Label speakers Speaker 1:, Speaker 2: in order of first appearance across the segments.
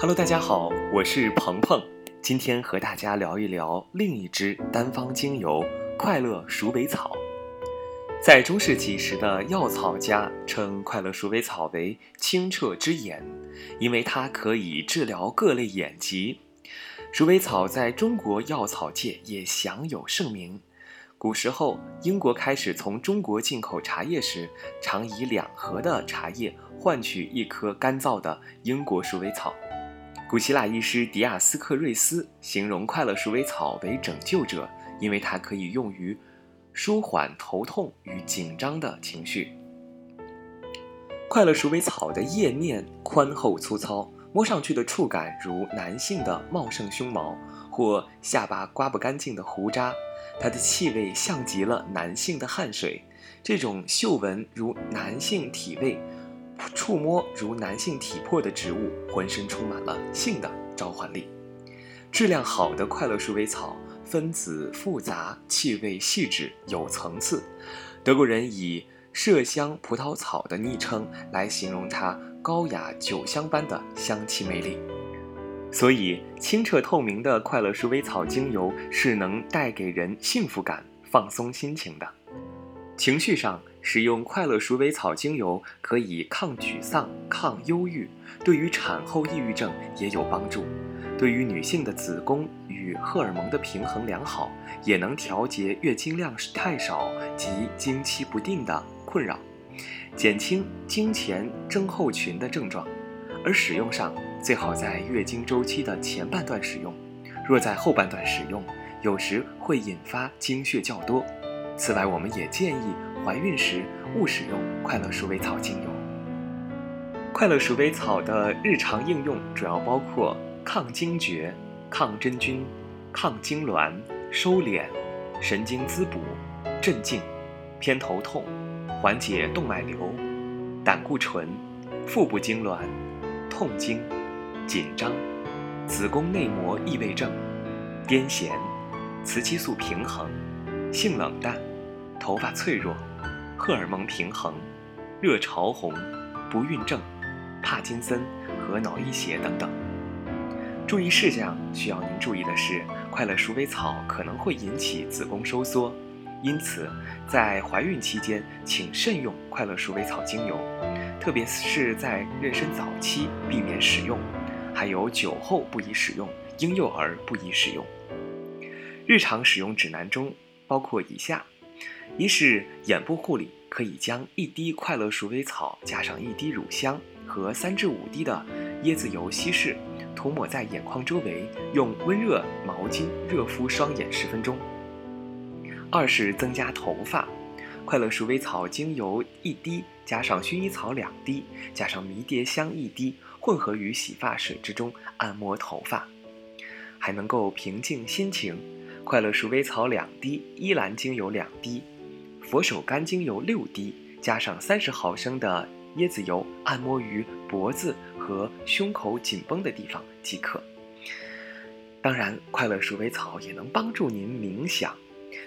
Speaker 1: Hello，大家好，我是鹏鹏，今天和大家聊一聊另一支单方精油——快乐鼠尾草。在中世纪时的药草家称快乐鼠尾草为清澈之眼，因为它可以治疗各类眼疾。鼠尾草在中国药草界也享有盛名。古时候，英国开始从中国进口茶叶时，常以两盒的茶叶换取一颗干燥的英国鼠尾草。古希腊医师迪亚斯克瑞斯形容快乐鼠尾草为拯救者，因为它可以用于舒缓头痛与紧张的情绪。快乐鼠尾草的叶面宽厚粗糙，摸上去的触感如男性的茂盛胸毛或下巴刮不干净的胡渣。它的气味像极了男性的汗水，这种嗅闻如男性体味。触摸如男性体魄的植物，浑身充满了性的召唤力。质量好的快乐鼠尾草，分子复杂，气味细致，有层次。德国人以麝香葡萄草的昵称来形容它高雅酒香般的香气魅力。所以，清澈透明的快乐鼠尾草精油是能带给人幸福感、放松心情的。情绪上。使用快乐鼠尾草精油可以抗沮丧、抗忧郁，对于产后抑郁症也有帮助。对于女性的子宫与荷尔蒙的平衡良好，也能调节月经量太少及经期不定的困扰，减轻经前症候群的症状。而使用上最好在月经周期的前半段使用，若在后半段使用，有时会引发经血较多。此外，我们也建议。怀孕时勿使用快乐鼠尾草精油。快乐鼠尾草的日常应用主要包括抗惊厥、抗真菌、抗痉挛、收敛、神经滋补、镇静、偏头痛、缓解动脉瘤、胆固醇、腹部痉挛、痛经、紧张、子宫内膜异位症、癫痫、雌激素平衡、性冷淡、头发脆弱。荷尔蒙平衡、热潮红、不孕症、帕金森和脑溢血等等。注意事项需要您注意的是，快乐鼠尾草可能会引起子宫收缩，因此在怀孕期间请慎用快乐鼠尾草精油，特别是在妊娠早期避免使用，还有酒后不宜使用，婴幼儿不宜使用。日常使用指南中包括以下。一是眼部护理，可以将一滴快乐鼠尾草加上一滴乳香和三至五滴的椰子油稀释，涂抹在眼眶周围，用温热毛巾热敷双眼十分钟。二是增加头发，快乐鼠尾草精油一滴加上薰衣草两滴加上迷迭香一滴，混合于洗发水之中按摩头发，还能够平静心情。快乐鼠尾草两滴，依兰精油两滴，佛手柑精油六滴，加上三十毫升的椰子油，按摩于脖子和胸口紧绷的地方即可。当然，快乐鼠尾草也能帮助您冥想，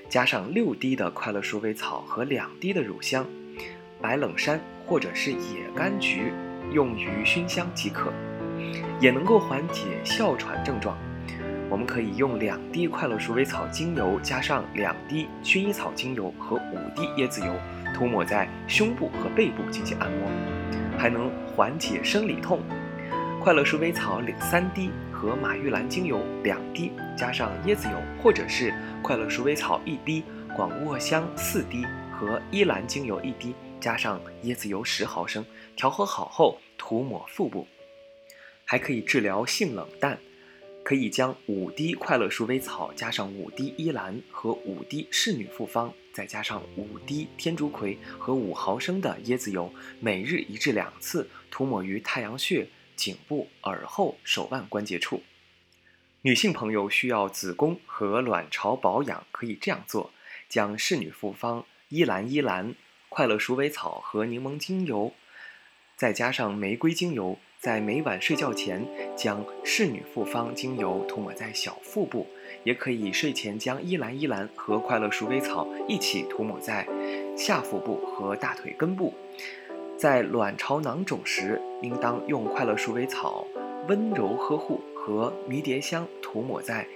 Speaker 1: 加上六滴的快乐鼠尾草和两滴的乳香、白冷杉或者是野柑橘，用于熏香即可，也能够缓解哮喘症状。我们可以用两滴快乐鼠尾草精油，加上两滴薰衣草精油和五滴椰子油，涂抹在胸部和背部进行按摩，还能缓解生理痛。快乐鼠尾草两三滴和马玉兰精油两滴，加上椰子油或者是快乐鼠尾草一滴，广藿香四滴和依兰精油一滴，加上椰子油十毫升，调和好后涂抹腹部，还可以治疗性冷淡。可以将五滴快乐鼠尾草加上五滴依兰和五滴仕女复方，再加上五滴天竺葵和五毫升的椰子油，每日一至两次涂抹于太阳穴、颈部、耳后、手腕关节处。女性朋友需要子宫和卵巢保养，可以这样做：将仕女复方、依兰依兰、快乐鼠尾草和柠檬精油，再加上玫瑰精油。在每晚睡觉前，将仕女复方精油涂抹在小腹部，也可以睡前将依兰依兰和快乐鼠尾草一起涂抹在下腹部和大腿根部。在卵巢囊肿时，应当用快乐鼠尾草温柔呵护和迷迭香涂抹在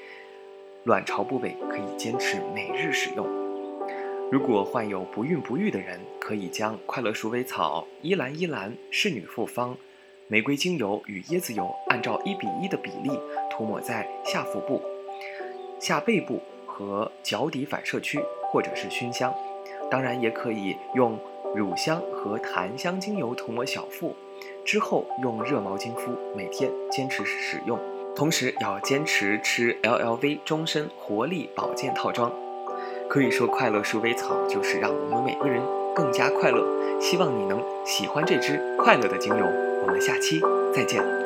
Speaker 1: 卵巢部位，可以坚持每日使用。如果患有不孕不育的人，可以将快乐鼠尾草、依兰依兰、仕女复方、玫瑰精油与椰子油按照一比一的比例涂抹在下腹部、下背部和脚底反射区，或者是熏香。当然，也可以用乳香和檀香精油涂抹小腹，之后用热毛巾敷，每天坚持使用。同时要坚持吃 LLV 终身活力保健套装。可以说，快乐鼠尾草就是让我们每个人更加快乐。希望你能喜欢这支快乐的精油。我们下期再见。